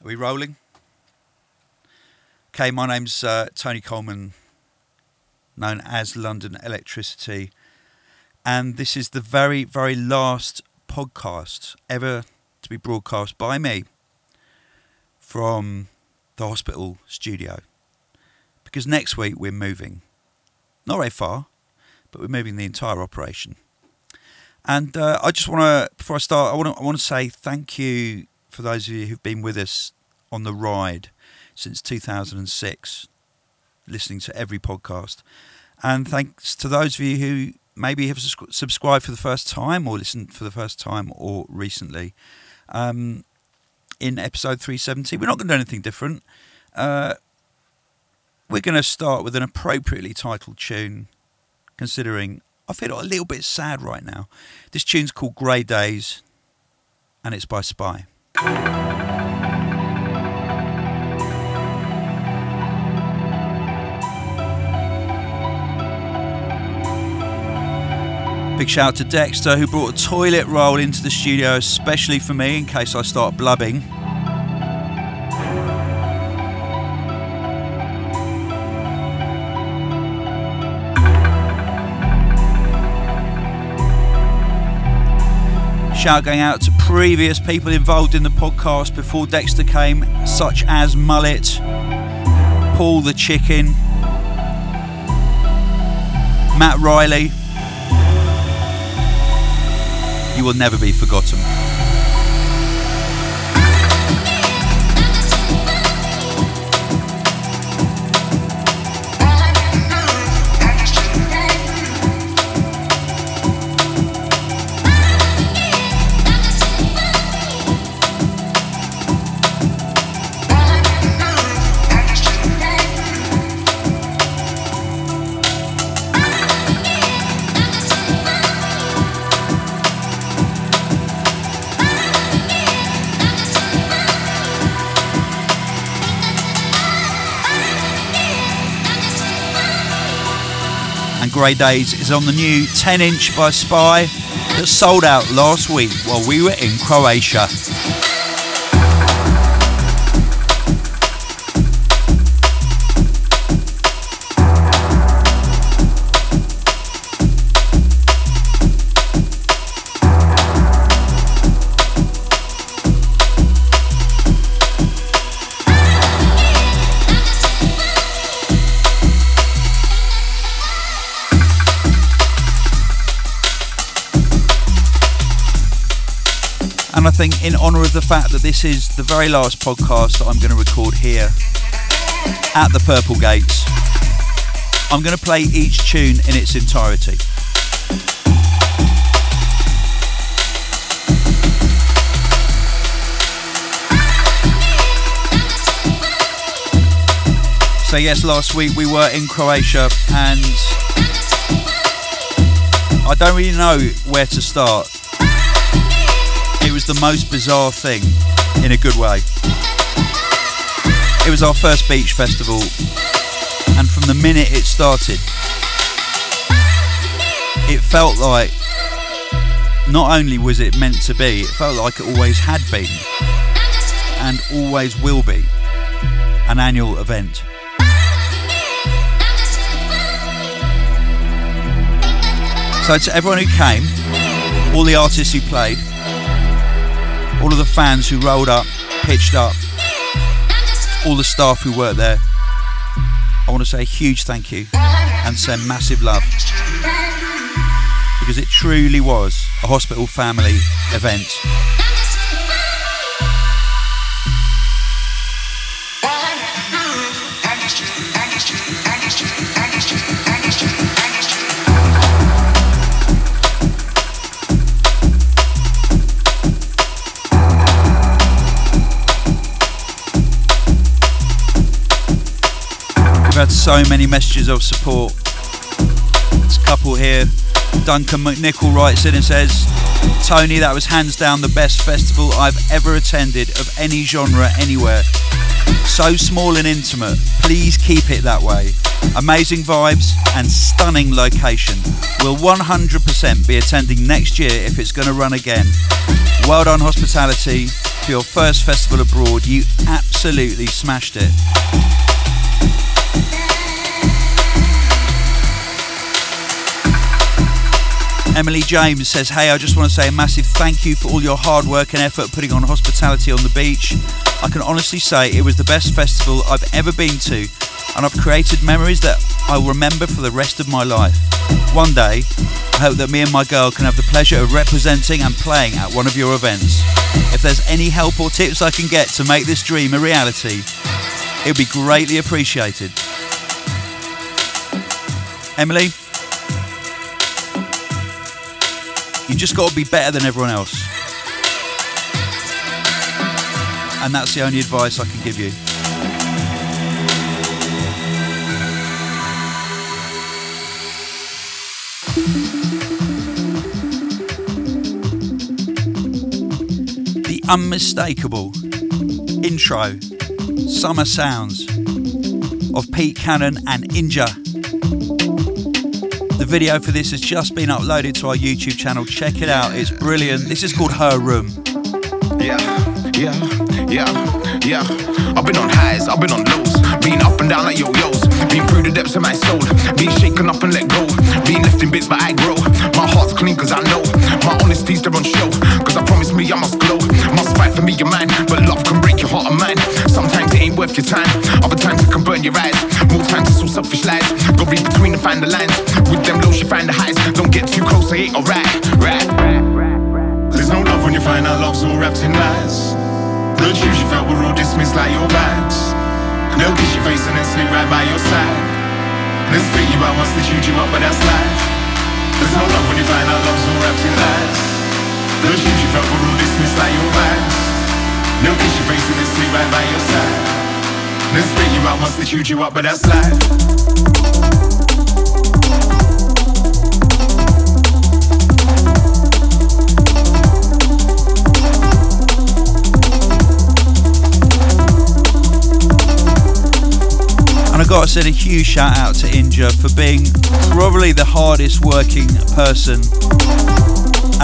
Are we rolling? Okay, my name's uh, Tony Coleman, known as London Electricity, and this is the very, very last podcast ever to be broadcast by me from the hospital studio. Because next week we're moving. Not very far, but we're moving the entire operation. And uh, I just want to, before I start, I want to, I want to say thank you for those of you who've been with us on the ride since 2006, listening to every podcast. And thanks to those of you who maybe have subscribed for the first time or listened for the first time or recently. Um, in episode 370, we're not going to do anything different. Uh, we're going to start with an appropriately titled tune, considering I feel a little bit sad right now. This tune's called Grey Days, and it's by Spy. Big shout out to Dexter who brought a toilet roll into the studio especially for me in case I start blubbing. Shout going out to previous people involved in the podcast before Dexter came, such as Mullet, Paul the Chicken, Matt Riley. You will never be forgotten. Grey Days is on the new 10 inch by Spy that sold out last week while we were in Croatia. Think, in honour of the fact that this is the very last podcast that I'm going to record here at the Purple Gates, I'm going to play each tune in its entirety. So, yes, last week we were in Croatia and I don't really know where to start was the most bizarre thing in a good way. It was our first beach festival, and from the minute it started, it felt like not only was it meant to be, it felt like it always had been and always will be an annual event. So, to everyone who came, all the artists who played, all of the fans who rolled up, pitched up, all the staff who worked there. I want to say a huge thank you and send massive love because it truly was a hospital family event. Had so many messages of support. A couple here. Duncan McNichol writes in and says, Tony, that was hands down the best festival I've ever attended of any genre anywhere. So small and intimate. Please keep it that way. Amazing vibes and stunning location. We'll 100% be attending next year if it's going to run again. Well done, hospitality, for your first festival abroad. You absolutely smashed it. Emily James says, Hey, I just want to say a massive thank you for all your hard work and effort putting on hospitality on the beach. I can honestly say it was the best festival I've ever been to, and I've created memories that I'll remember for the rest of my life. One day, I hope that me and my girl can have the pleasure of representing and playing at one of your events. If there's any help or tips I can get to make this dream a reality, it would be greatly appreciated. Emily, You just got to be better than everyone else. And that's the only advice I can give you. The unmistakable intro, summer sounds of Pete Cannon and Inja video for this has just been uploaded to our YouTube channel. Check it out, it's brilliant. This is called Her Room. Yeah, yeah, yeah, yeah. I've been on highs, I've been on lows, been up and down like yo-yos, been through the depths of my soul, been shaken up and let go, been left in bits but I grow. My heart's clean cause I know my honesty's there on show, cause I promised me I must glow, must fight for me your man, but love can break your heart of mine. Sometimes it ain't worth your time, other times it can burn your eyes, more times it's all selfish lies. Go read between and find the lines. With them lows, you find the highs. Don't get too close, I ain't alright. Right. There's no love when you find out love's all wrapped in lies. The truth you felt were all dismissed like your vibes. They'll kiss your face and then sleep right by your side. They'll spit you out once they chewed you up, but that's life. There's no love when you find out love's all wrapped in lies. The truth you felt were all dismissed like your vibes. They'll kiss your face and then sleep right by your side. They'll spit you out once they chewed you up, but that's life. I gotta send a huge shout out to Inja for being probably the hardest working person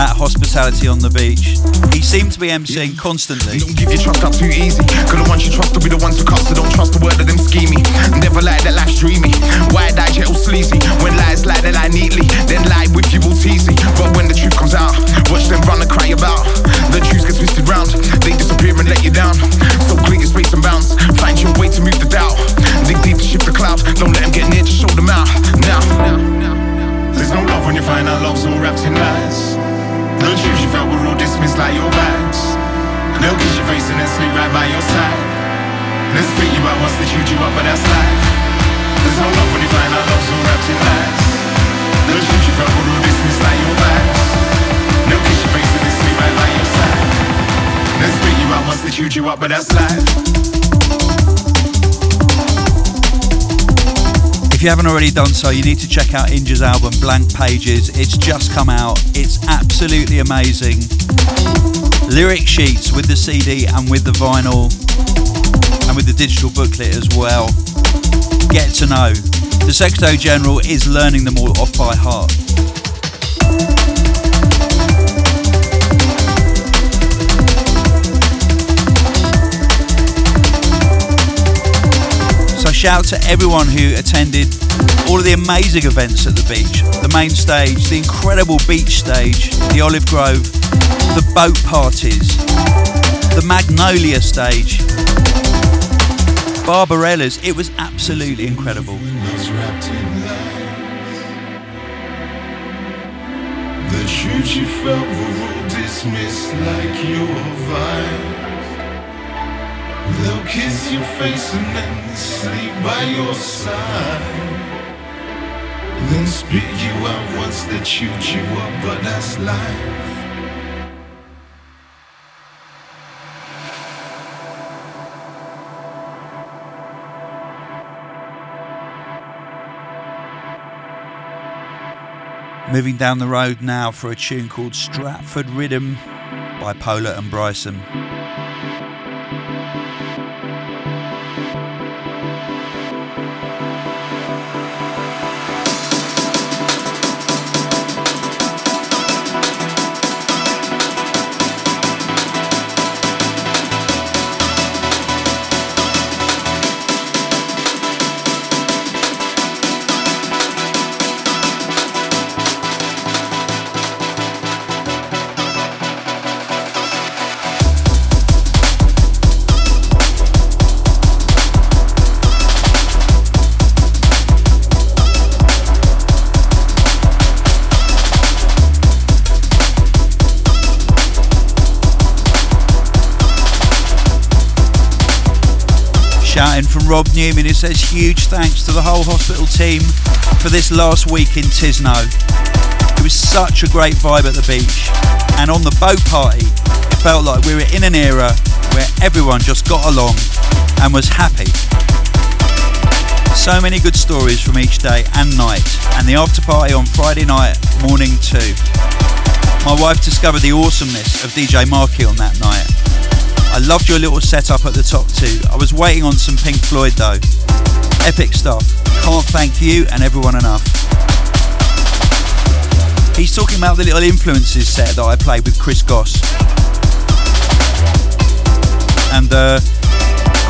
at hospitality on the beach. He seemed to be emceeing constantly. Don't give your trust up too easy. Cause the ones you trust will be the ones who cost. So don't trust the word of them scheming. Never lie that life's dreamy. Wide eyed, yet all sleazy. When lies lie, they lie neatly. Then lie with you all teasy. But when the truth comes out, watch them run and cry about. The truth gets twisted round. They disappear and let you down. So clear your space and bounce. Find your way to move the doubt. Dig deep to shift the clouds. Don't let them get near, just show them out. Now. There's no love when you find out love's all wrapped in lies. The truth you felt were all dismissed like your vibes. They'll kiss your face and then sleep right by your side. They'll spit you out once they chewed you up, but that's life. There's no love when you find out love's all wrapped in lies. The truth you felt were all dismissed like your vibes. They'll kiss your face and then sleep right by your side. They'll spit you out once they chewed you up, but that's life. You haven't already done so, you need to check out Inja's album Blank Pages. It's just come out. It's absolutely amazing. Lyric sheets with the CD and with the vinyl and with the digital booklet as well. Get to know. The Sexto General is learning them all off by heart. Shout to everyone who attended all of the amazing events at the beach. The main stage, the incredible beach stage, the Olive Grove, the boat parties, the Magnolia stage, Barbarella's. It was absolutely incredible. The truth you felt were all dismissed like your vibe. They'll kiss your face and then sleep by your side. Then spit you out once they chewed you up, but that's life. Moving down the road now for a tune called Stratford Rhythm by Polar and Bryson. Shout in from Rob Newman who says huge thanks to the whole hospital team for this last week in Tisno. It was such a great vibe at the beach and on the boat party it felt like we were in an era where everyone just got along and was happy. So many good stories from each day and night and the after party on Friday night morning too. My wife discovered the awesomeness of DJ Marky on that night I loved your little setup at the top too. I was waiting on some Pink Floyd though. Epic stuff. Can't thank you and everyone enough. He's talking about the little influences set that I played with Chris Goss. And uh,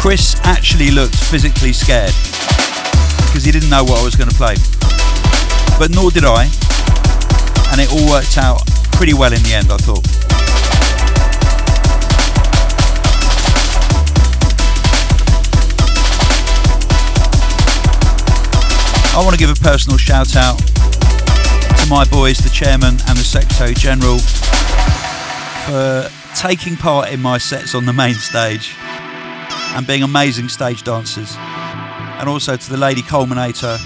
Chris actually looked physically scared because he didn't know what I was going to play. But nor did I. And it all worked out pretty well in the end, I thought. I want to give a personal shout out to my boys, the chairman and the secretary general, for taking part in my sets on the main stage and being amazing stage dancers. And also to the lady culminator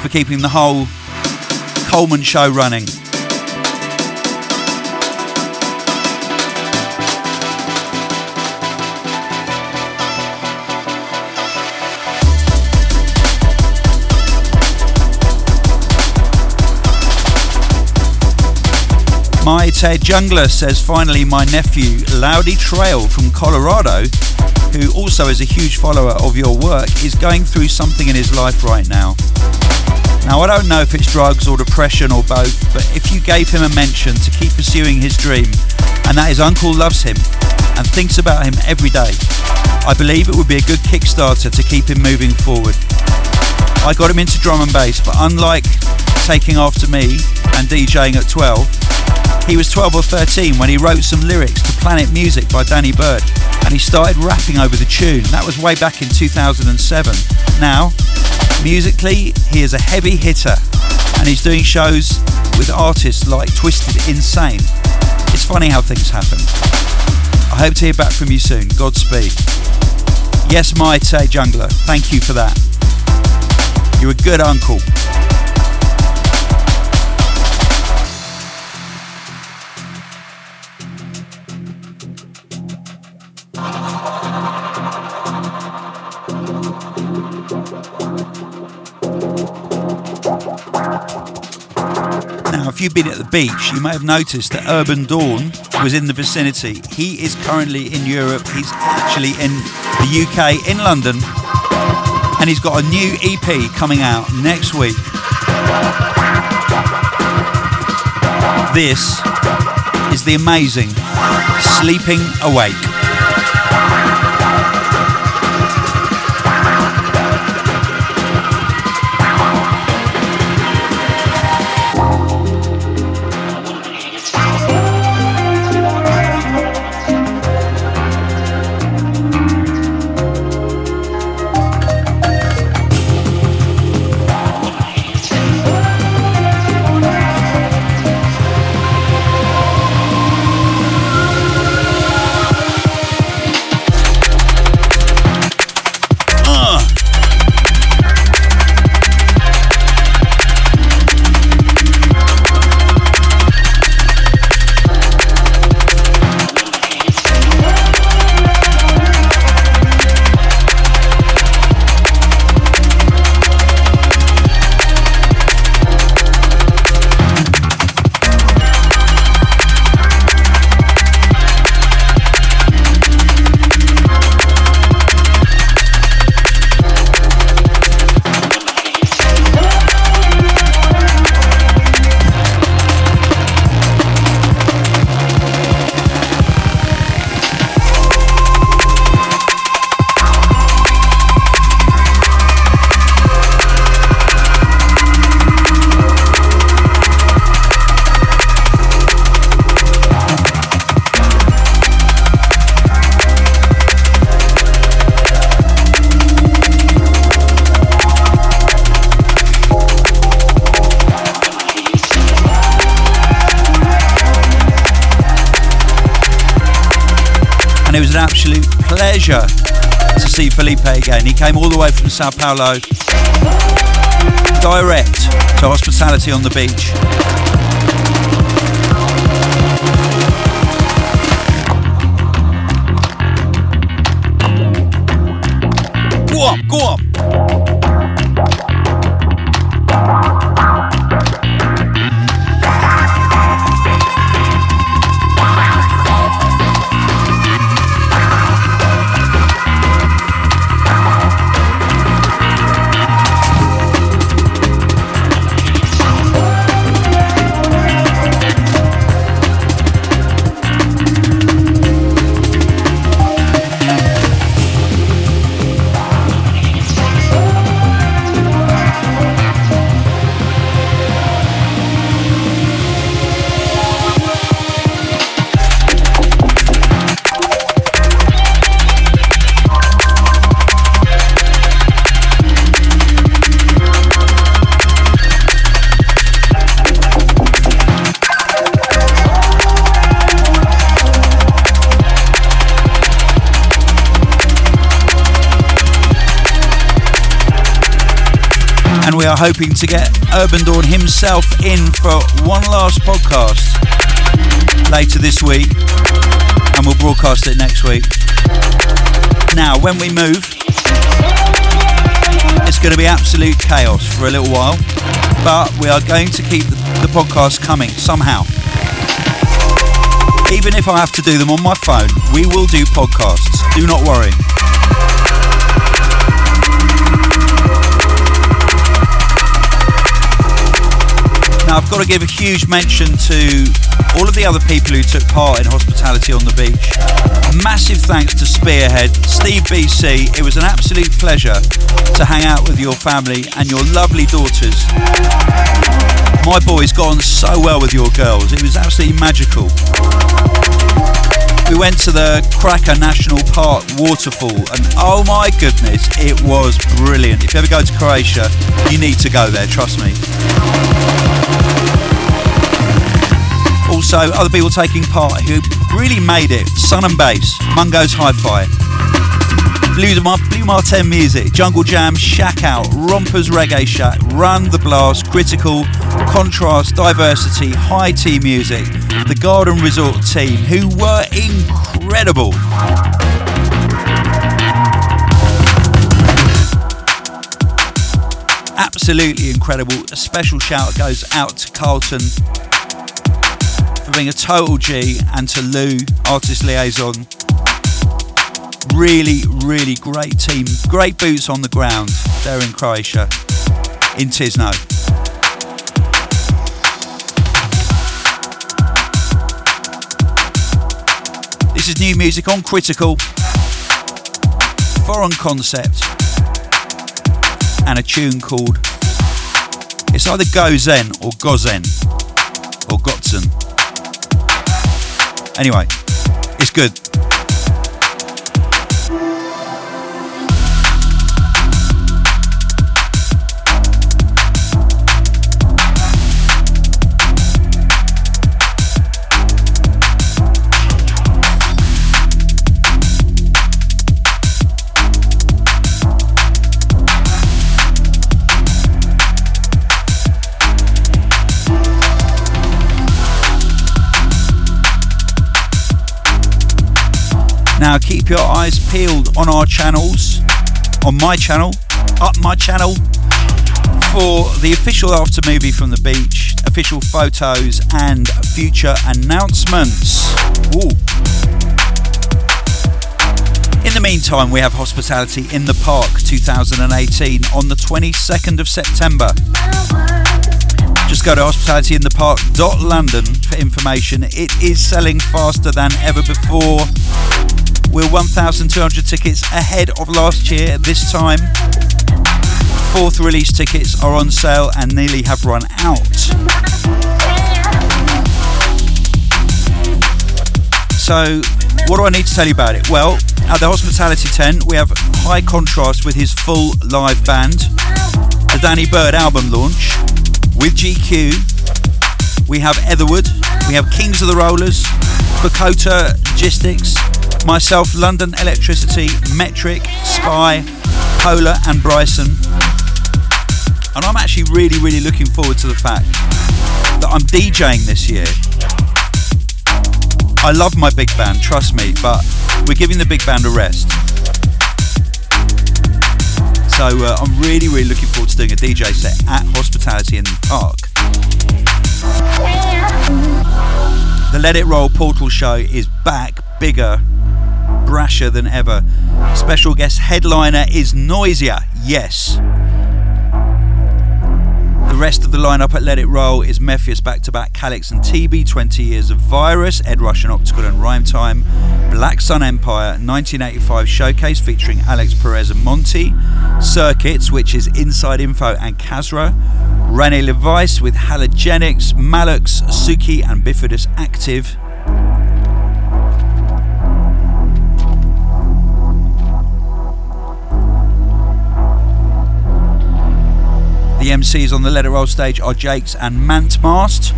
for keeping the whole Coleman show running. My Ted Jungler says finally my nephew Loudy Trail from Colorado, who also is a huge follower of your work, is going through something in his life right now. Now I don't know if it's drugs or depression or both, but if you gave him a mention to keep pursuing his dream, and that his uncle loves him and thinks about him every day, I believe it would be a good kickstarter to keep him moving forward. I got him into drum and bass, but unlike taking after me and DJing at 12, he was 12 or 13 when he wrote some lyrics to Planet Music by Danny Byrd and he started rapping over the tune. That was way back in 2007. Now, musically, he is a heavy hitter and he's doing shows with artists like Twisted Insane. It's funny how things happen. I hope to hear back from you soon. Godspeed. Yes, my Tay Jungler, thank you for that. You're a good uncle. You've been at the beach, you may have noticed that Urbandawn was in the vicinity. He is currently in Europe. He's actually in the UK, in London, and he's got a new EP coming out next week. This is the amazing Sleeping Awake. Sao Paulo, direct to hospitality on the beach. Are hoping to get Urbandawn himself in for one last podcast later this week, and we'll broadcast it next week. Now, when we move, it's going to be absolute chaos for a little while, but we are going to keep the, the podcast coming somehow. Even if I have to do them on my phone, we will do podcasts. Do not worry. Now, I've got to give a huge mention to all of the other people who took part in hospitality on the beach. Massive thanks to Spearhead, Steve BC. It was an absolute pleasure to hang out with your family and your lovely daughters. My boys got on so well with your girls, it was absolutely magical. We went to the Krka National Park waterfall, and oh my goodness, it was brilliant. If you ever go to Croatia, you need to go there, trust me. Also, other people taking part who really made it. Sun and Bass, Mungo's Hi-Fi, Blue, Mar- Blu Mar Ten Music, Jungle Jam, Shack Out, Rompers Reggae Shack, Run the Blast, Critical, Contrast, Diversity, High Tea Music, the Garden Resort team, who were incredible. Absolutely incredible. A special shout goes out to Carlton for being a total G and to Lou, artist liaison. Really, really great team. Great boots on the ground there in Croatia, in Tisno. This is new music on Critical, Foreign Concept, and a tune called it's either Gozen or Gozen or Gotzen. Anyway, it's good. Keep your eyes peeled on our channels, on my channel, up my channel, for the official after movie from the beach, official photos, and future announcements. Ooh. In the meantime, we have Hospitality in the Park 2018 on the 22nd of September. Just go to hospitalityinthepark.london for information. It is selling faster than ever before. We're 1,200 tickets ahead of last year this time. Fourth release tickets are on sale and nearly have run out. So, what do I need to tell you about it? Well, at the hospitality tent, we have High Contrast with his full live band, the Danny Byrd album launch with GQ. We have Etherwood, we have Kings of the Rollers, Bakota Logistics, Myself, London Electricity, Metrik, Spy, Polar, and Bryson. And I'm actually really, really looking forward to the fact that I'm DJing this year. I love my big band, trust me, but we're giving the big band a rest. So uh, I'm really, really looking forward to doing a DJ set at Hospitality in the Park. The Let It Roll Portal Show is back, bigger, brasher than ever. Special guest headliner is Noisia, yes. The rest of the lineup at Let It Roll is Mefjus back to back, Calyx and TB, 20 Years of Virus, Ed Rush and Optical and Rhyme Time, Black Sun Empire, 1985 Showcase featuring Alix Perez and Monty, Circuits, which is Inside Info and Kasra, Rene LaVice with Halogenix, Malux, Suki and Bifidus Active, The MCs on the Let It Roll stage are Jakes and Mantmast.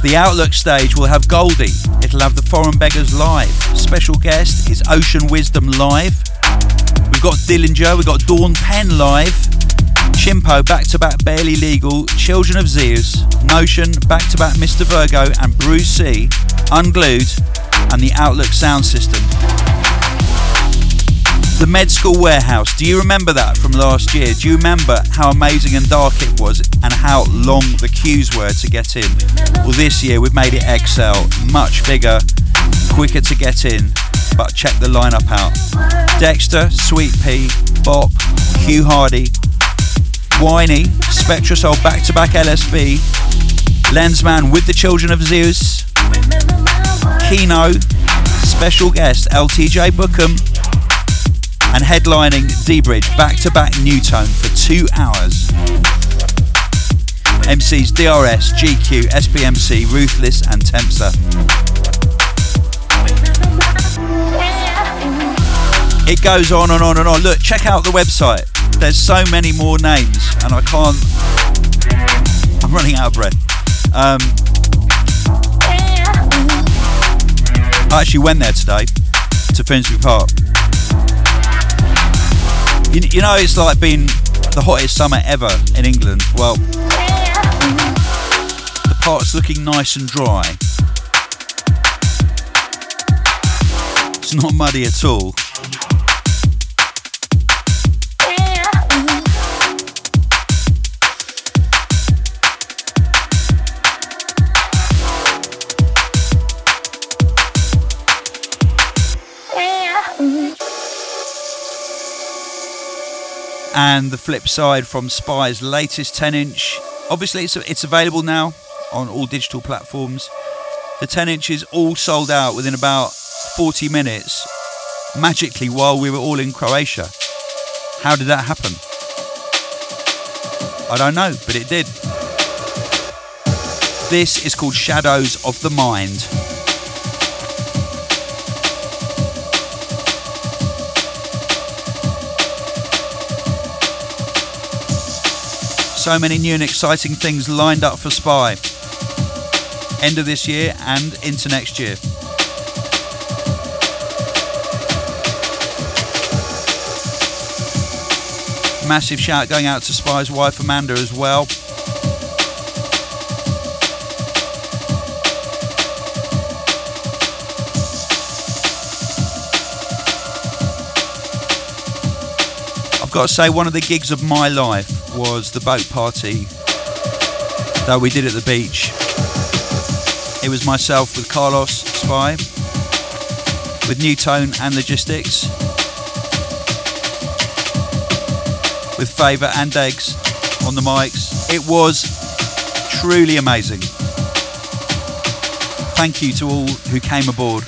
The Outlook stage will have Goldie. It'll have the Foreign Beggars live. Special guest is Ocean Wisdom live. We've got Dillinja, we've got Dawn Penn live. Chimpo back to back Barely Legal, Children of Zeus, Notion back to back Mr. Virgo and Bruce C, Unglued, and the Outlook sound system. The Med School Warehouse. Do you remember that from last year? Do you remember how amazing and dark it was and how long the queues were to get in? Well, this year we've made it XL, much bigger, quicker to get in, but check the lineup out. Dexter, Sweet Pea, Bop, Hugh Hardy, Whiney, Spectra Soul back to back LSB, Lensman with the Children of Zeus, Kino, special guest LTJ Bukem, and headlining dBridge back to back Nu:Tone for two hours. MCs DRS, GQ, SBMC, Ruthless, and Tempza. It goes on and on and on. Look, check out the website. There's so many more names, and I can't. I'm running out of breath. Um, I actually went there today to Finsbury Park. You, you know, it's like being the hottest summer ever in England. Well, the park's looking nice and dry. It's not muddy at all. And the flip side from Spy's latest 10 inch. Obviously, it's, it's available now on all digital platforms. The 10 inch is all sold out within about 40 minutes, magically, while we were all in Croatia. How did that happen? I don't know, but it did. This is called Shadows of the Mind. So many new and exciting things lined up for Spy. End of this year and into next year. Massive shout going out to Spy's wife Amanda as well. I've got to say, one of the gigs of my life was the boat party that we did at the beach. It was myself with Carlos Spy, with Nu:Tone and Logistics, with Favour and Eggs on the mics. It was truly amazing. Thank you to all who came aboard.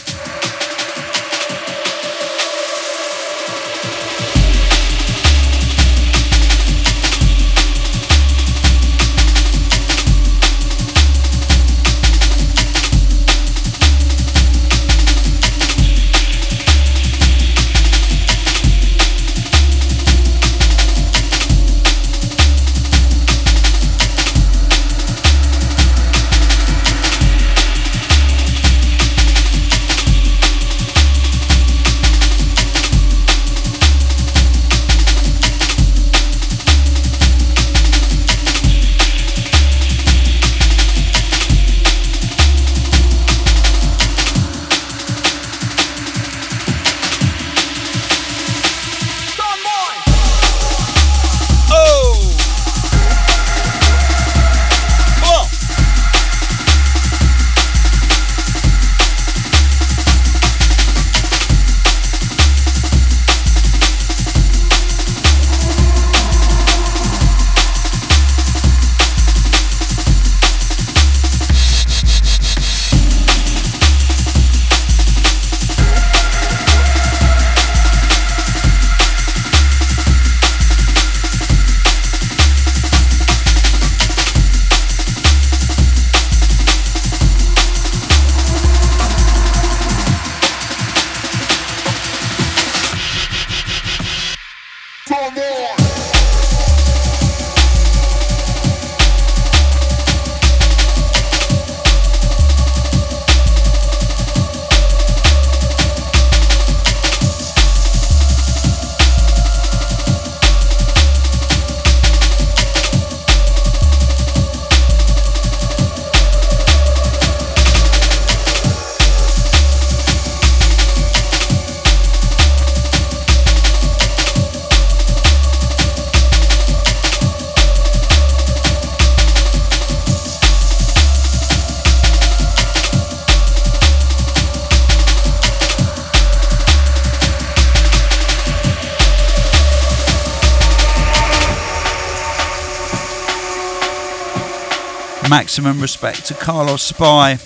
Maximum respect to Carlos Spy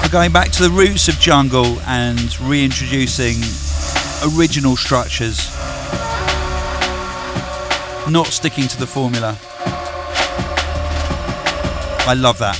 for going back to the roots of jungle and reintroducing original structures, not sticking to the formula. I love that.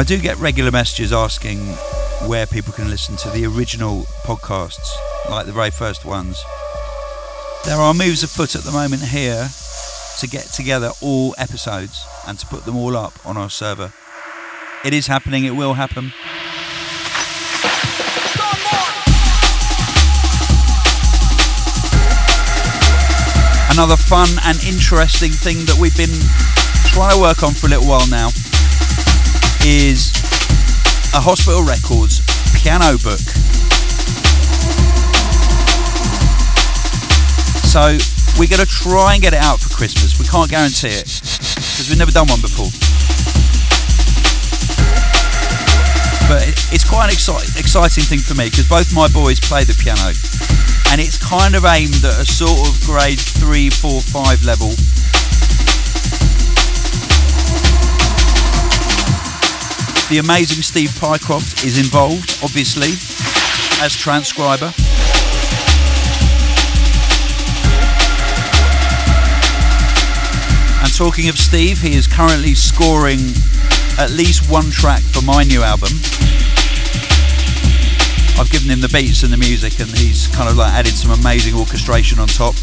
I do get regular messages asking where people can listen to the original podcasts, like the very first ones. There are moves afoot at the moment here to get together all episodes and to put them all up on our server. It is happening, it will happen. Another fun and interesting thing that we've been trying to work on for a little while now is a Hospital Records piano book. So we're going to try and get it out for Christmas. We can't guarantee it because we've never done one before. But it's quite an exci- exciting thing for me because both my boys play the piano and it's kind of aimed at a sort of grade 3, 4, 5 level The amazing Steve Pycroft is involved, obviously, as transcriber. And talking of Steve, he is currently scoring at least one track for my new album. I've given him the beats and the music, and he's kind of like added some amazing orchestration on top.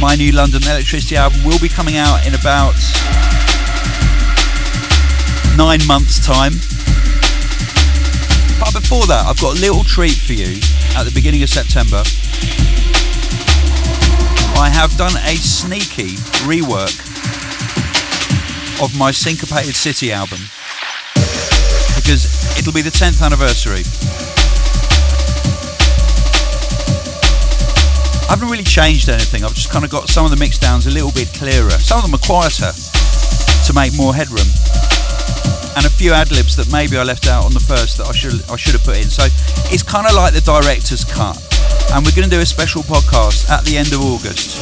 My new London Elektricity album will be coming out in about nine months' time. But before that, I've got a little treat for you at the beginning of September. I have done a sneaky rework of my Syncopated City album because it'll be the 10th anniversary. I haven't really changed anything. I've just kind of got some of the mix downs a little bit clearer. Some of them are quieter to make more headroom. And a few ad libs that maybe I left out on the first that I should I should have put in. So it's kind of like the director's cut. And we're going to do a special podcast at the end of August.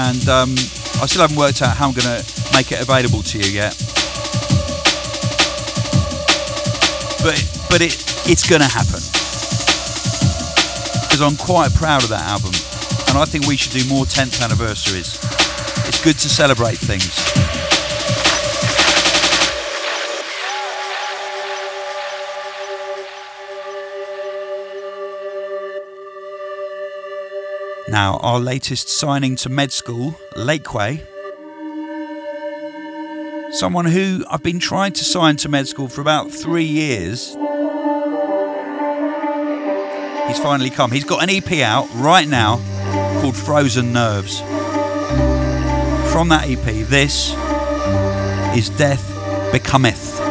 And um, I still haven't worked out how I'm going to make it available to you yet. But but it it's going to happen because I'm quite proud of that album, and I think we should do more 10th anniversaries. It's good to celebrate things. Now, our latest signing to med school, Lakeway. Someone who I've been trying to sign to med school for about three years He's finally come. He's got an EP out right now called Frozen Nerves. From that EP, this is Death Becometh.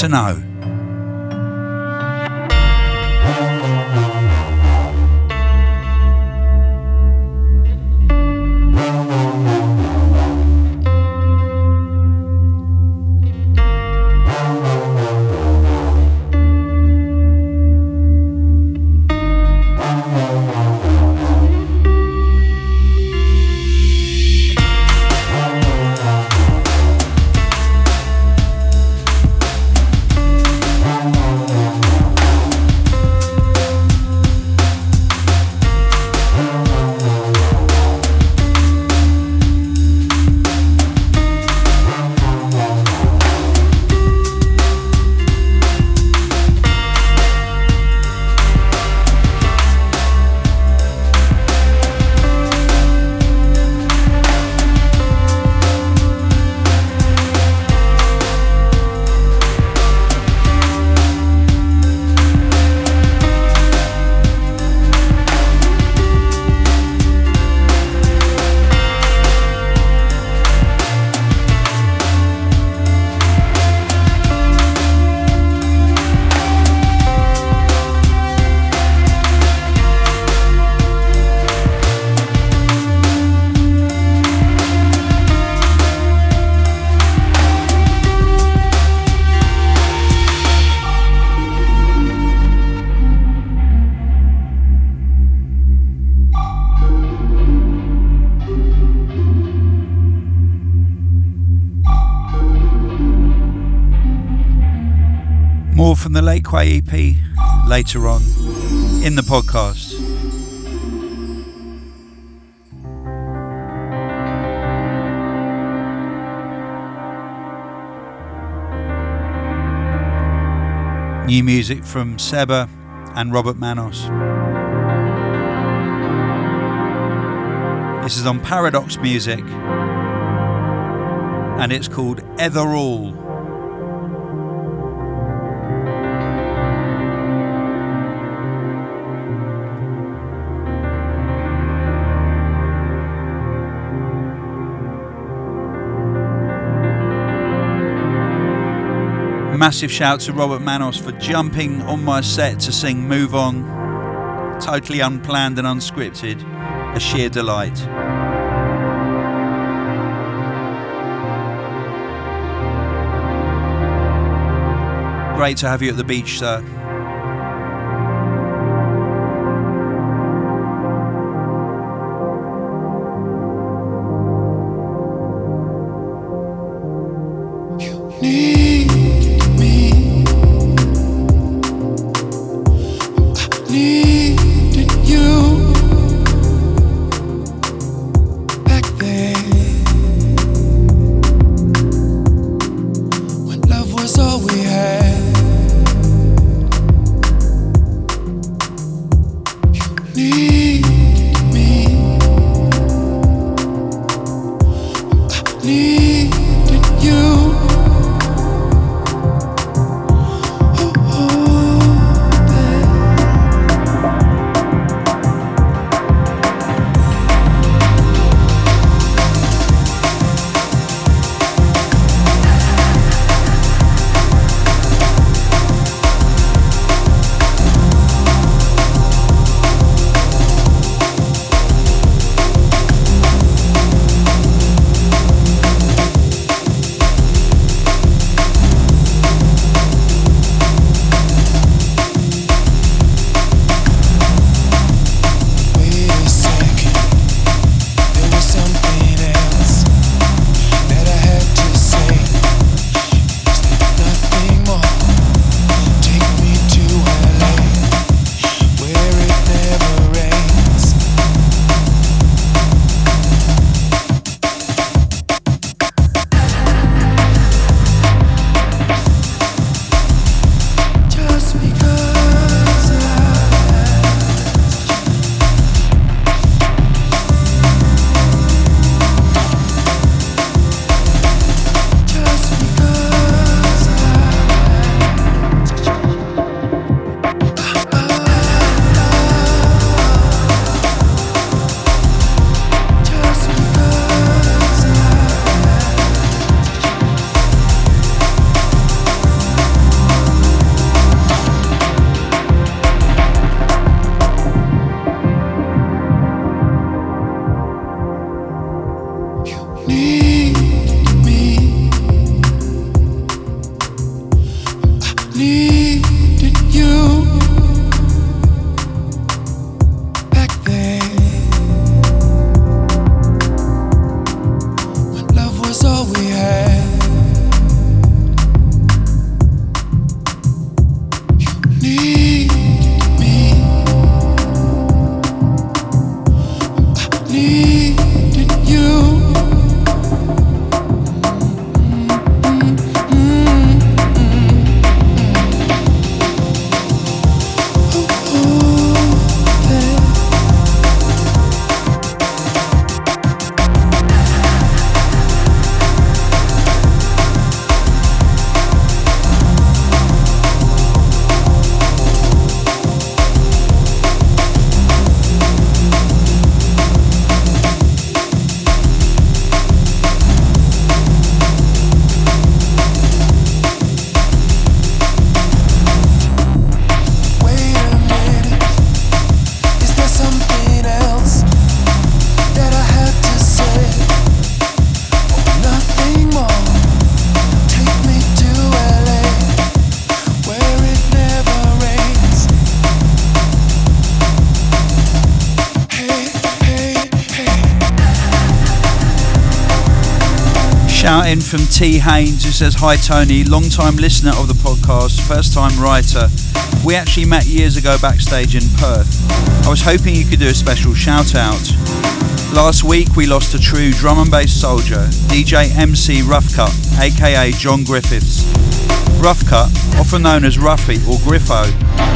To know. From EP later on in the podcast. New music from Seba and Robert Manos. This is on Paradox Music and it's called Etherall. Massive shout to Robert Manos for jumping on my set to sing Move On. Totally unplanned and unscripted. A sheer delight. Great to have you at the beach, sir. T. Haynes who says, Hi Tony, long time listener of the podcast, first time writer. We actually met years ago backstage in Perth. I was hoping you could do a special shout out. Last week we lost a true drum and bass soldier, DJ MC Roughcut, aka John Griffiths. Roughcut, often known as Ruffy or Griffo,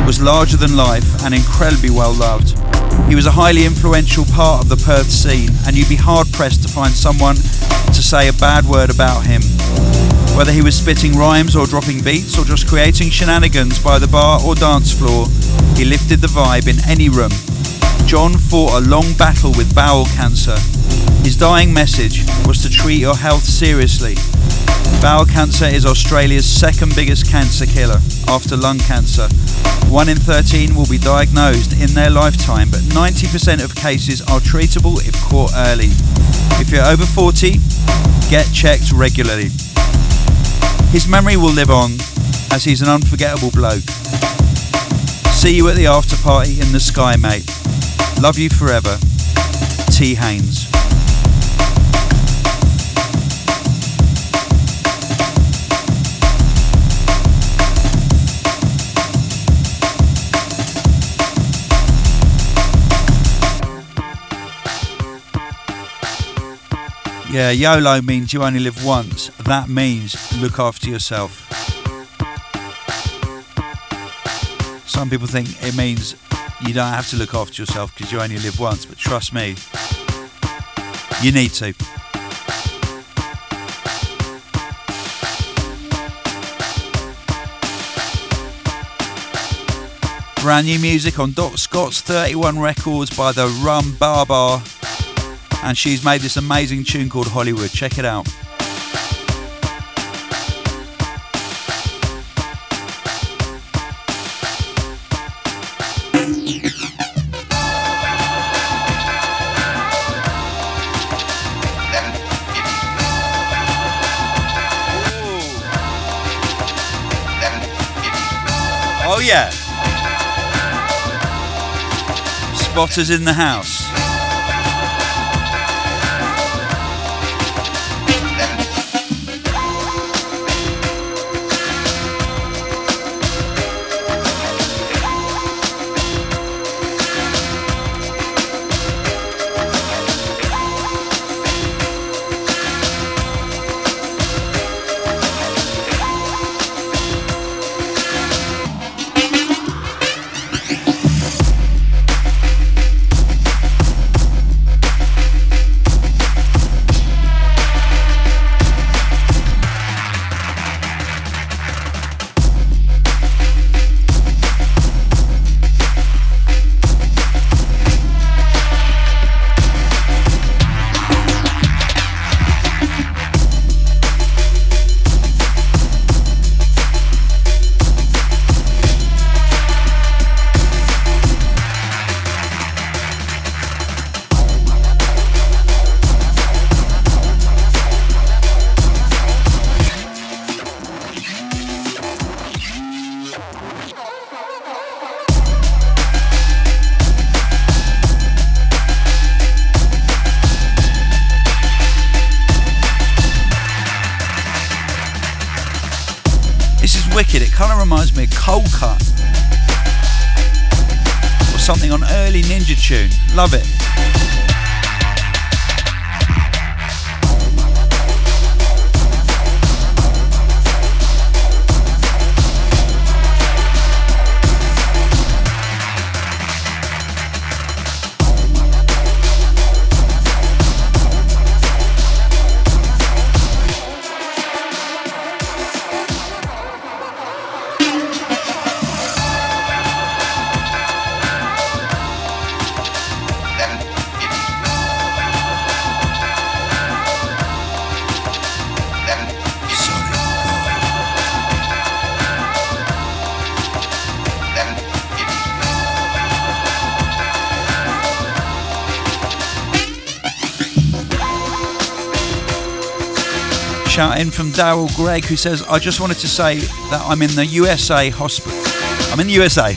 was larger than life and incredibly well loved. He was a highly influential part of the Perth scene, and you'd be hard pressed to find someone to say a bad word about him. Whether he was spitting rhymes or dropping beats or just creating shenanigans by the bar or dance floor, he lifted the vibe in any room. John fought a long battle with bowel cancer. His dying message was to treat your health seriously. Bowel cancer is Australia's second biggest cancer killer after lung cancer. 1 in 13 will be diagnosed in their lifetime, but 90% of cases are treatable if caught early. If you're over 40, get checked regularly. His memory will live on as he's an unforgettable bloke. See you at the after party in the sky, mate. Love you forever. T. Haynes. Yeah, YOLO means you only live once. That means look after yourself. Some people think it means you don't have to look after yourself because you only live once, but trust me, you need to. Brand new music on Doc Scott's 31 Records by the Rum Barbar and she's made this amazing tune called Hollywood. Check it out. Oh yeah. Spotters in the house. In from Daryl Gregg who says, I just wanted to say that I'm in the USA hospital. I'm in the USA,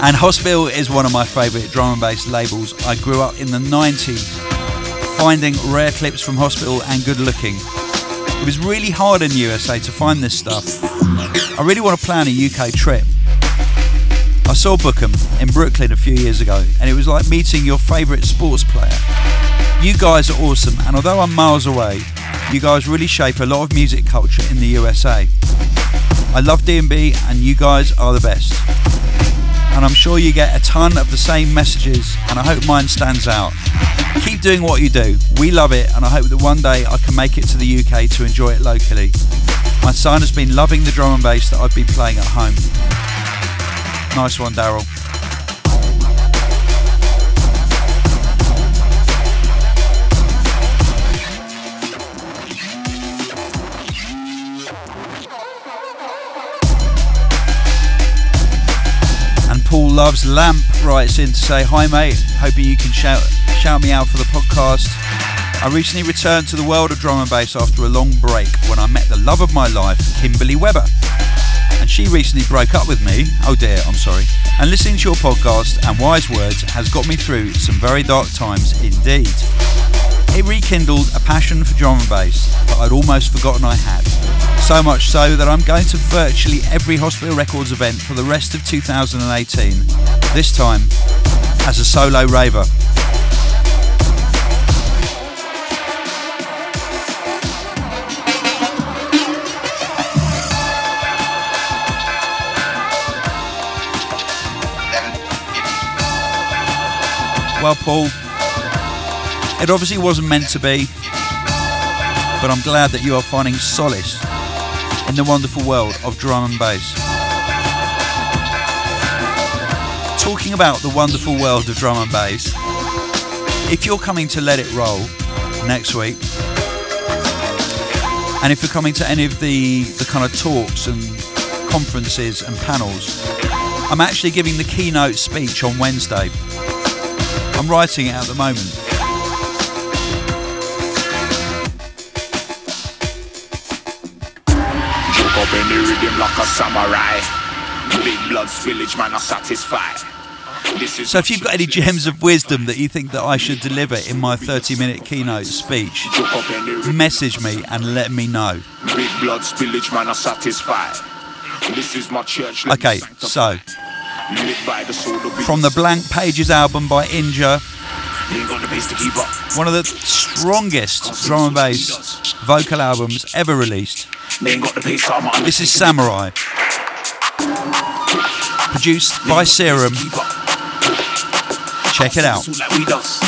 and Hospital is one of my favourite drum and bass labels. I grew up in the 90s finding rare clips from Hospital and good looking. It was really hard in the USA to find this stuff. I really want to plan a UK trip. I saw Bukem in Brooklyn a few years ago, and it was like meeting your favourite sports player. You guys are awesome, and although I'm miles away, you guys really shape a lot of music culture in the USA. I love D&B and you guys are the best. And I'm sure you get a ton of the same messages and I hope mine stands out. Keep doing what you do. We love it and I hope that one day I can make it to the UK to enjoy it locally. My son has been loving the drum and bass that I've been playing at home. Nice one, Daryl. Paul Loves Lamp writes in to say, Hi mate, hoping you can shout, shout me out for the podcast. I recently returned to the world of drum and bass after a long break when I met the love of my life, Kimberly Weber. And she recently broke up with me. Oh dear, I'm sorry. And listening to your podcast and wise words has got me through some very dark times indeed. It rekindled a passion for drum and bass that I'd almost forgotten I had. So much so that I'm going to virtually every Hospital Records event for the rest of 2018, this time as a solo raver. Well, Paul, it obviously wasn't meant to be, but I'm glad that you are finding solace in the wonderful world of drum and bass. Talking about the wonderful world of drum and bass, if you're coming to Let It Roll next week, and if you're coming to any of the, the kind of talks and conferences and panels, I'm actually giving the keynote speech on Wednesday. I'm writing it at the moment. Samurai. Big bloods village man are satisfied. So if you've got any gems of wisdom that you think that I should deliver in my 30 minute keynote speech, Juke up any rhythm. message me and let me know. Big bloods village man are satisfied. This is my church. Okay, so Lit by the soul of from the. Blank Pages album by Inja, one of the strongest drum and bass vocal albums ever released. They ain't got the pace, so I'm on. This is Samurai, produced by Serum. Check it out. Like we does.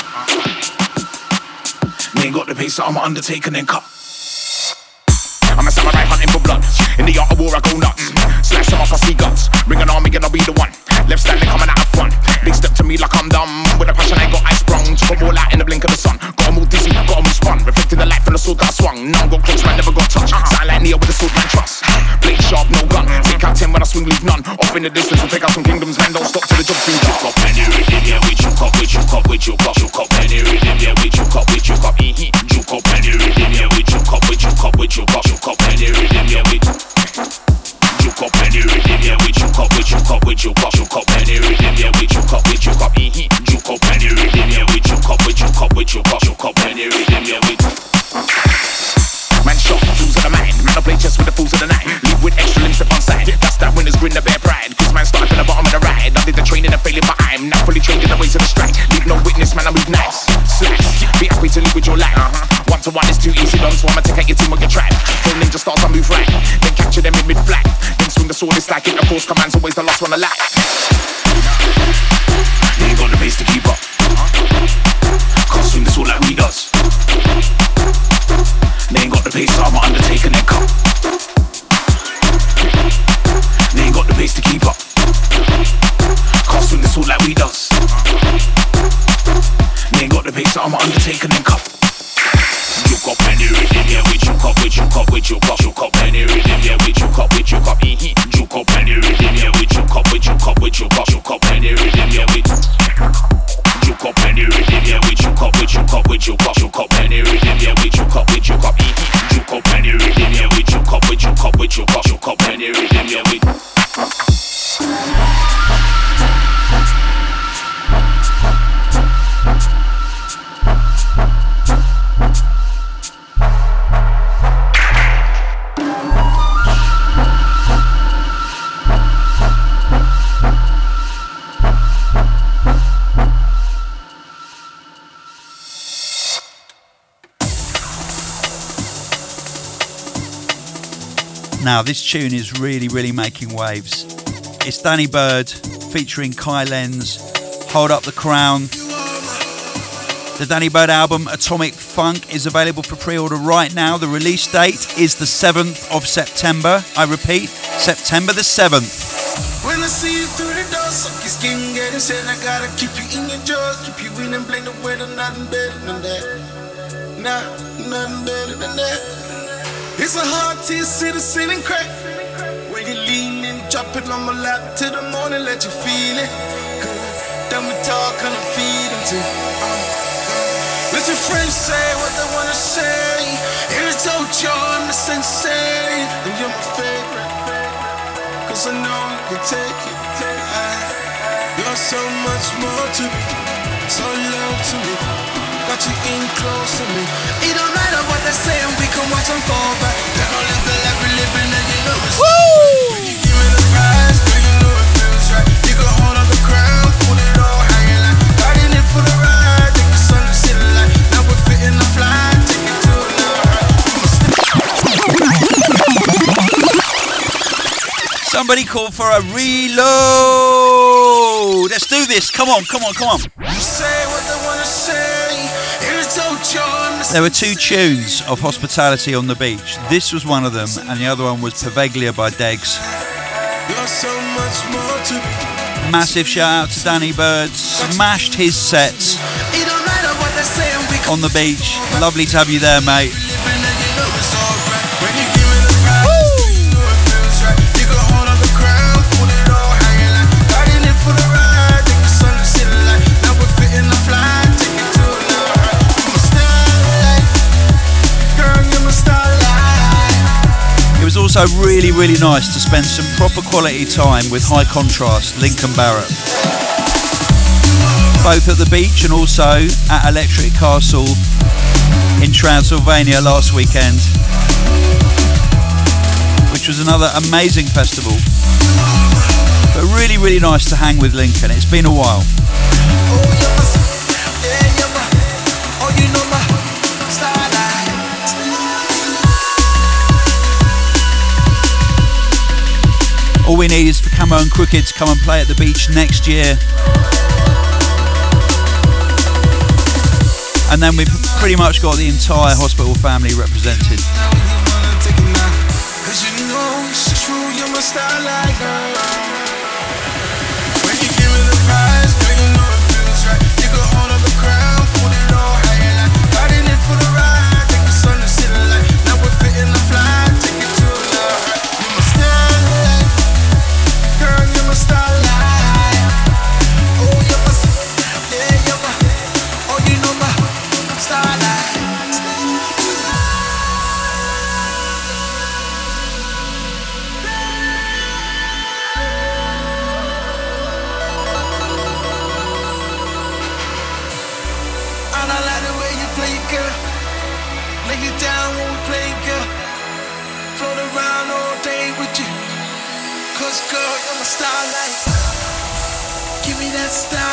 They ain't got the pace, so I'm an undertaker then cut. I'm a samurai hunting for blood. In the art of war, I go nuts. Slash them up, I see guts. Bring an army, and I'll be the one. Left standing, coming out of front. Big step to me like I'm dumb. With a passion, I got ice sprung. Took 'em all out in the blink of the sun. Got 'em all dizzy, got 'em all spun. Reflecting the light from the sword that I swung. None got close, man, never got touched. Sound like Neo with a sword, man, trust. Blade sharp, no gun. Take out 10 when I swing, leave none. Off in the distance, we'll take out some kingdoms, man. Don't stop till the job's been done. Choke up any rhythm, yeah, we choke up, we choke up, we choke up. Choke up any rhythm, yeah, we choke up, we choke up. Eh, eh. Choke up any rhythm, yeah, we choke up, we choke up, we choke up. Choke up we choke up. Choke up any rhythm, yeah, we choke up, we choke up. Eh. Choke up any rhythm, yeah, we choke up, we choke up, we choke up. Choke up any rhythm, yeah, we Man shot, tools of the mind. Man, I play chess with the fools of the night. Leave with extra limbs upon side. That's that winner's grin, the bare pride. Cause man started from the bottom of the ride. I did the training and failing, but I'm not fully trained in the ways of the strike. Leave no witness, man, I move nice. Slash, be happy to live with your life. Uh-huh. One to one is too easy done, so I'ma take out your team on your track. Phone ninja starts, I move right. Then capture them in mid swing the sword, it's like it. Of course, command's always the last one alive. They ain't got the pace to keep up. We juke up, we juke up, juke up any rhythm, yeah, we juke up, we juke up, eh, eh. Juke up any rhythm, yeah, we juke up, we juke up, we juke up, juke up any rhythm, yeah, we. Now, this tune is really, really making waves. It's Danny Byrd featuring Kai Lenz, Hold Up the Crown. The Danny Byrd album Atomic Funk is available for pre order right now. The release date is the 7th of September. I repeat, September the 7th. When I see you through the door, suck your skin, get inside. I gotta keep you in your jaws, keep you in and blame the weather, nothing better than that. Nah, nothing better than that. It's a hard to see the ceiling crack. When you lean and drop it on my lap till the morning, let you feel it. Then we talk and I feed them too. Uh, uh. Let your friends say what they wanna say. In the dojo, I'm the sensei. And you're my favorite. Cause I know you can take it. Uh, you're so much more to me. So low to me. Got you in close to me. It don't matter what they say, we can watch them fall back. They don't live the life we living, and you know it's When you give me the prize, do you know it feels right? You can hold on the crown, put it all hanging like. Got it for the ride, take the sun to sit like. Now we're fitting the fly, take it to Somebody call for a reload. Let's do this. Come on, come on, come on. Say what they wanna say. There were two tunes of hospitality on the beach. This was one of them, and the other one was Paveglia by Degs. You're so much more to me. Massive shout out to Danny Byrd. Smashed his sets It don't matter what they say, we can on the beach. Lovely to have you there, mate. Also really, really nice to spend some proper quality time with high contrast Lincoln Barrett. Both at the beach and also at Electric Castle in Transylvania last weekend, which was another amazing festival. But really, really nice to hang with Lincoln. It's been a while. All we need is for Camo and Krooked to come and play at the beach next year. And then we've pretty much got the entire hospital family represented. You know Give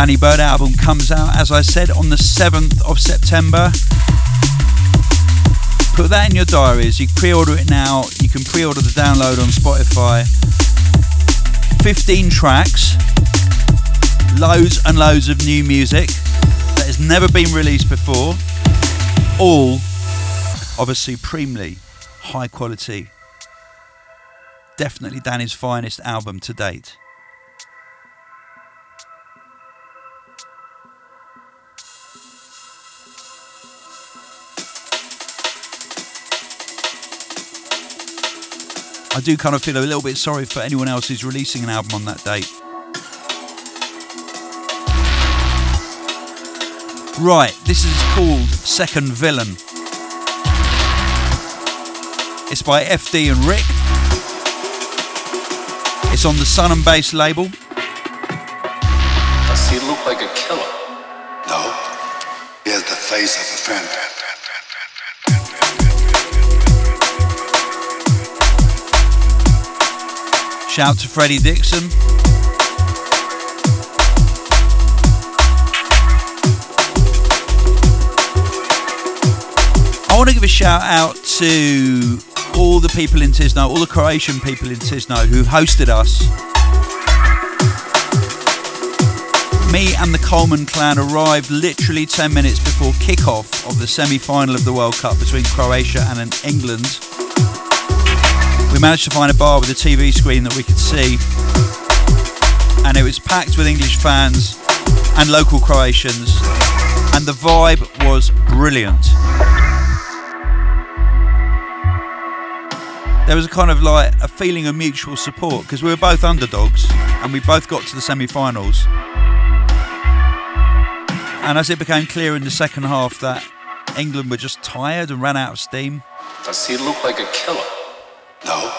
Danny Byrd album comes out, as I said, on the 7th of September. Put that in your diaries. You pre order it now. You can pre order the download on Spotify. 15 tracks, loads and loads of new music that has never been released before. All of a supremely high quality. Definitely Danny's finest album to date. I do kind of feel a little bit sorry for anyone else who's releasing an album on that date. Right, this is called Second Villain. It's by FD and Rick. It's on the Sun and Bass label. Does he look like a killer? No. He has the face of a friend. Shout to Freddie Dixon. I want to give a shout out to all the people in Tisno, all the Croatian people in Tisno who hosted us. Me and the Colman clan arrived literally 10 minutes before kick-off of the semi-final of the World Cup between Croatia and England. We managed to find a bar with a TV screen that we could see, and it was packed with English fans and local Croatians, and the vibe was brilliant. There was a kind of like a feeling of mutual support because we were both underdogs and we both got to the semi finals. And as it became clear in the second half that England were just tired and ran out of steam, Does he look like a killer? No.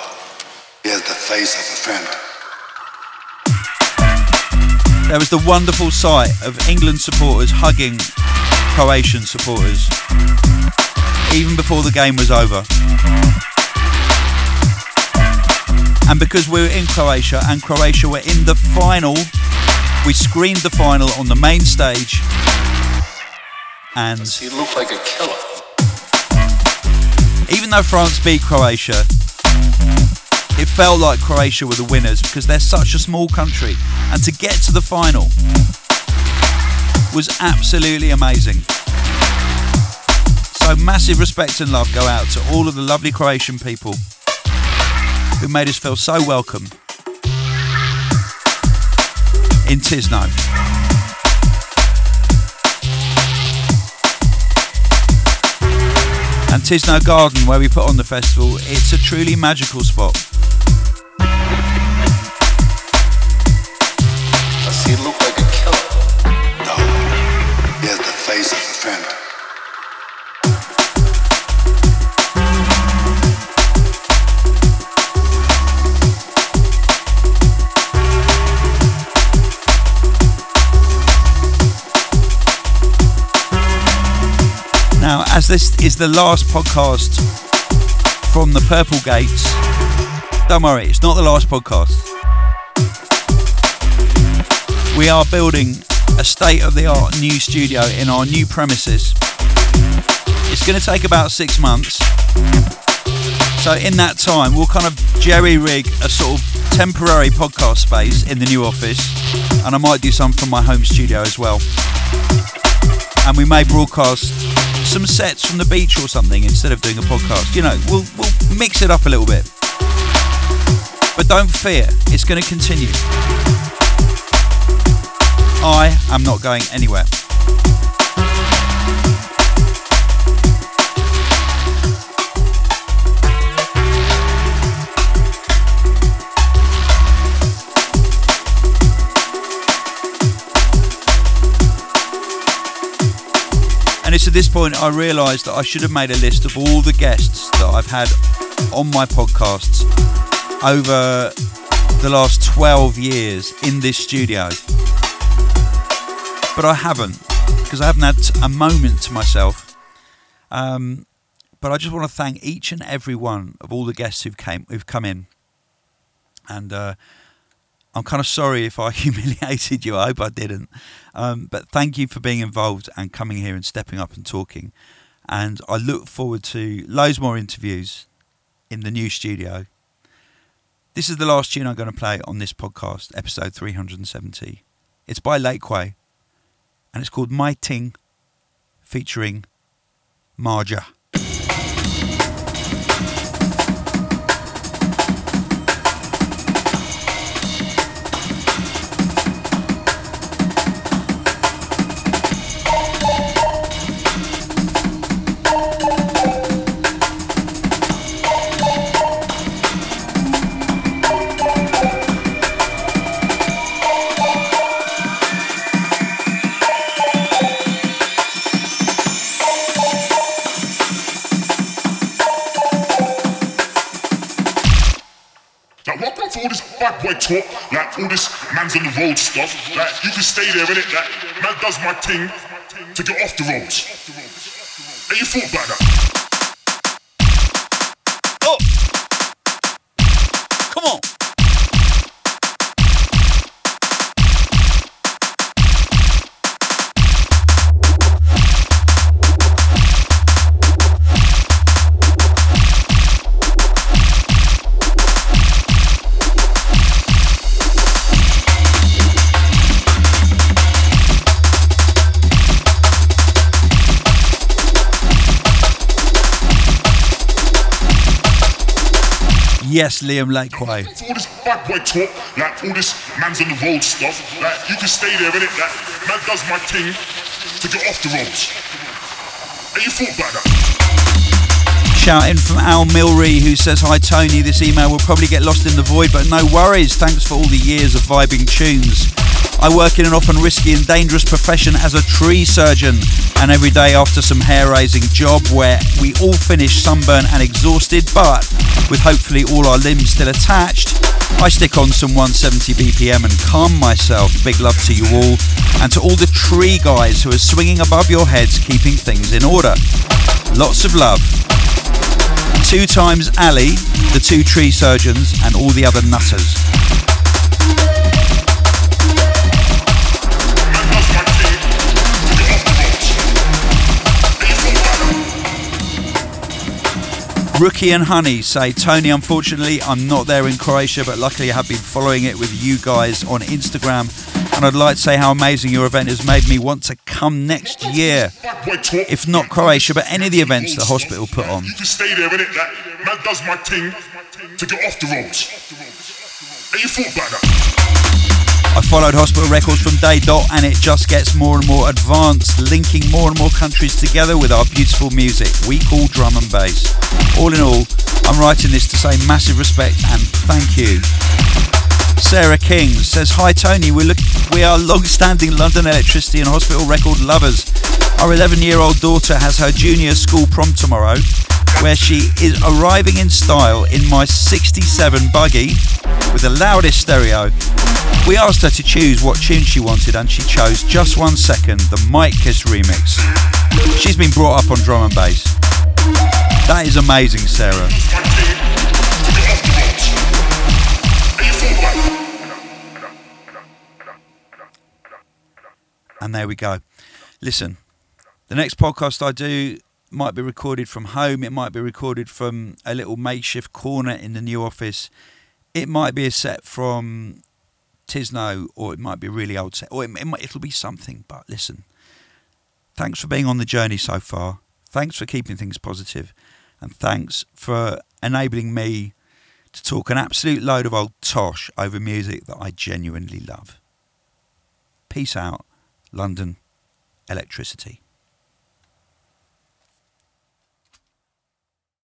He has the face of a friend. there was the wonderful sight of England supporters hugging Croatian supporters even before the game was over. And because we were in Croatia and Croatia were in the final, we screened the final on the main stage. And Does he looked like a killer? even though France beat Croatia, it felt like Croatia were the winners because they're such a small country. And to get to the final was absolutely amazing. So, massive respect and love go out to all of the lovely Croatian people who made us feel so welcome in Tisno. And Tisno Garden, where we put on the festival, it's a truly magical spot. Now, as this is the last podcast from the Purple Gates, don't worry, it's not the last podcast. We are building a state of the art new studio in our new premises. It's going to take about six months. So, in that time, we'll kind of jerry rig a sort of temporary podcast space in the new office, and I might do some from my home studio as well. And we may broadcast some sets from the beach or something instead of doing a podcast. You know, we'll we'll mix it up a little bit. But don't fear, it's going to continue. I am not going anywhere. And it's at this point I realised that I should have made a list of all the guests that I've had on my podcasts over the last 12 years in this studio. But I haven't, because I haven't had a moment to myself. Um, but I just want to thank each and every one of all the guests who've came who've come in. And uh, I'm kind of sorry if I humiliated you. I hope I didn't. Um, but thank you for being involved and coming here and stepping up and talking. And I look forward to loads more interviews in the new studio. This is the last tune I'm going to play on this podcast, episode 370. It's by Lakeway and it's called My Ting featuring Marja. Talk, like all this man's on the road stuff. Like you can stay there, innit? Like man does my thing to get off the roads. And you thought about that? Yes, Liam Lakeway. All this bad boy talk, like all this man's on the road stuff. Like you can stay there, innit? Like man does my thing to get off the roads. And you thought about that? Shout in from Al Milry who says, Hi Tony, this email will probably get lost in the void, but no worries. Thanks for all the years of vibing tunes. I work in an often risky and dangerous profession as a tree surgeon, and every day after some hair raising job where we all finish sunburnt and exhausted, but with hopefully all our limbs still attached, I stick on some 170 BPM and calm myself. Big love to you all, and to all the tree guys who are swinging above your heads, keeping things in order. Lots of love. Two times Ali, the two tree surgeons, and all the other nutters. Rookie and Honey say, Tony, unfortunately, I'm not there in Croatia, but luckily I have been following it with you guys on Instagram. And I'd like to say how amazing your event has made me want to come next year. If not Croatia, but any of the events the hospital put on. You can stay there, innit? Does my thing to get off the roads. And you thought about that? I followed Hospital Records from day dot, and it just gets more and more advanced, linking more and more countries together with our beautiful music we call drum and bass. All in all, I'm writing this to say massive respect and thank you. Sarah King says, Hi Tony, we, look, we are long standing London Elektricity and Hospital Record lovers. Our 11 year old daughter has her junior school prom tomorrow, where she is arriving in style in my 67 buggy with the loudest stereo. We asked her to choose what tune she wanted, and she chose Just One Second, the Mike Kiss remix. She's been brought up on drum and bass. That is amazing, Sarah. And there we go. Listen, the next podcast I do might be recorded from home. It might be recorded from a little makeshift corner in the new office. It might be a set from Tisno, or it might be a really old set, or it, it might, it'll be something. But listen, thanks for being on the journey so far. Thanks for keeping things positive, and thanks for enabling me to talk an absolute load of old tosh over music that I genuinely love. Peace out. London Elektricity.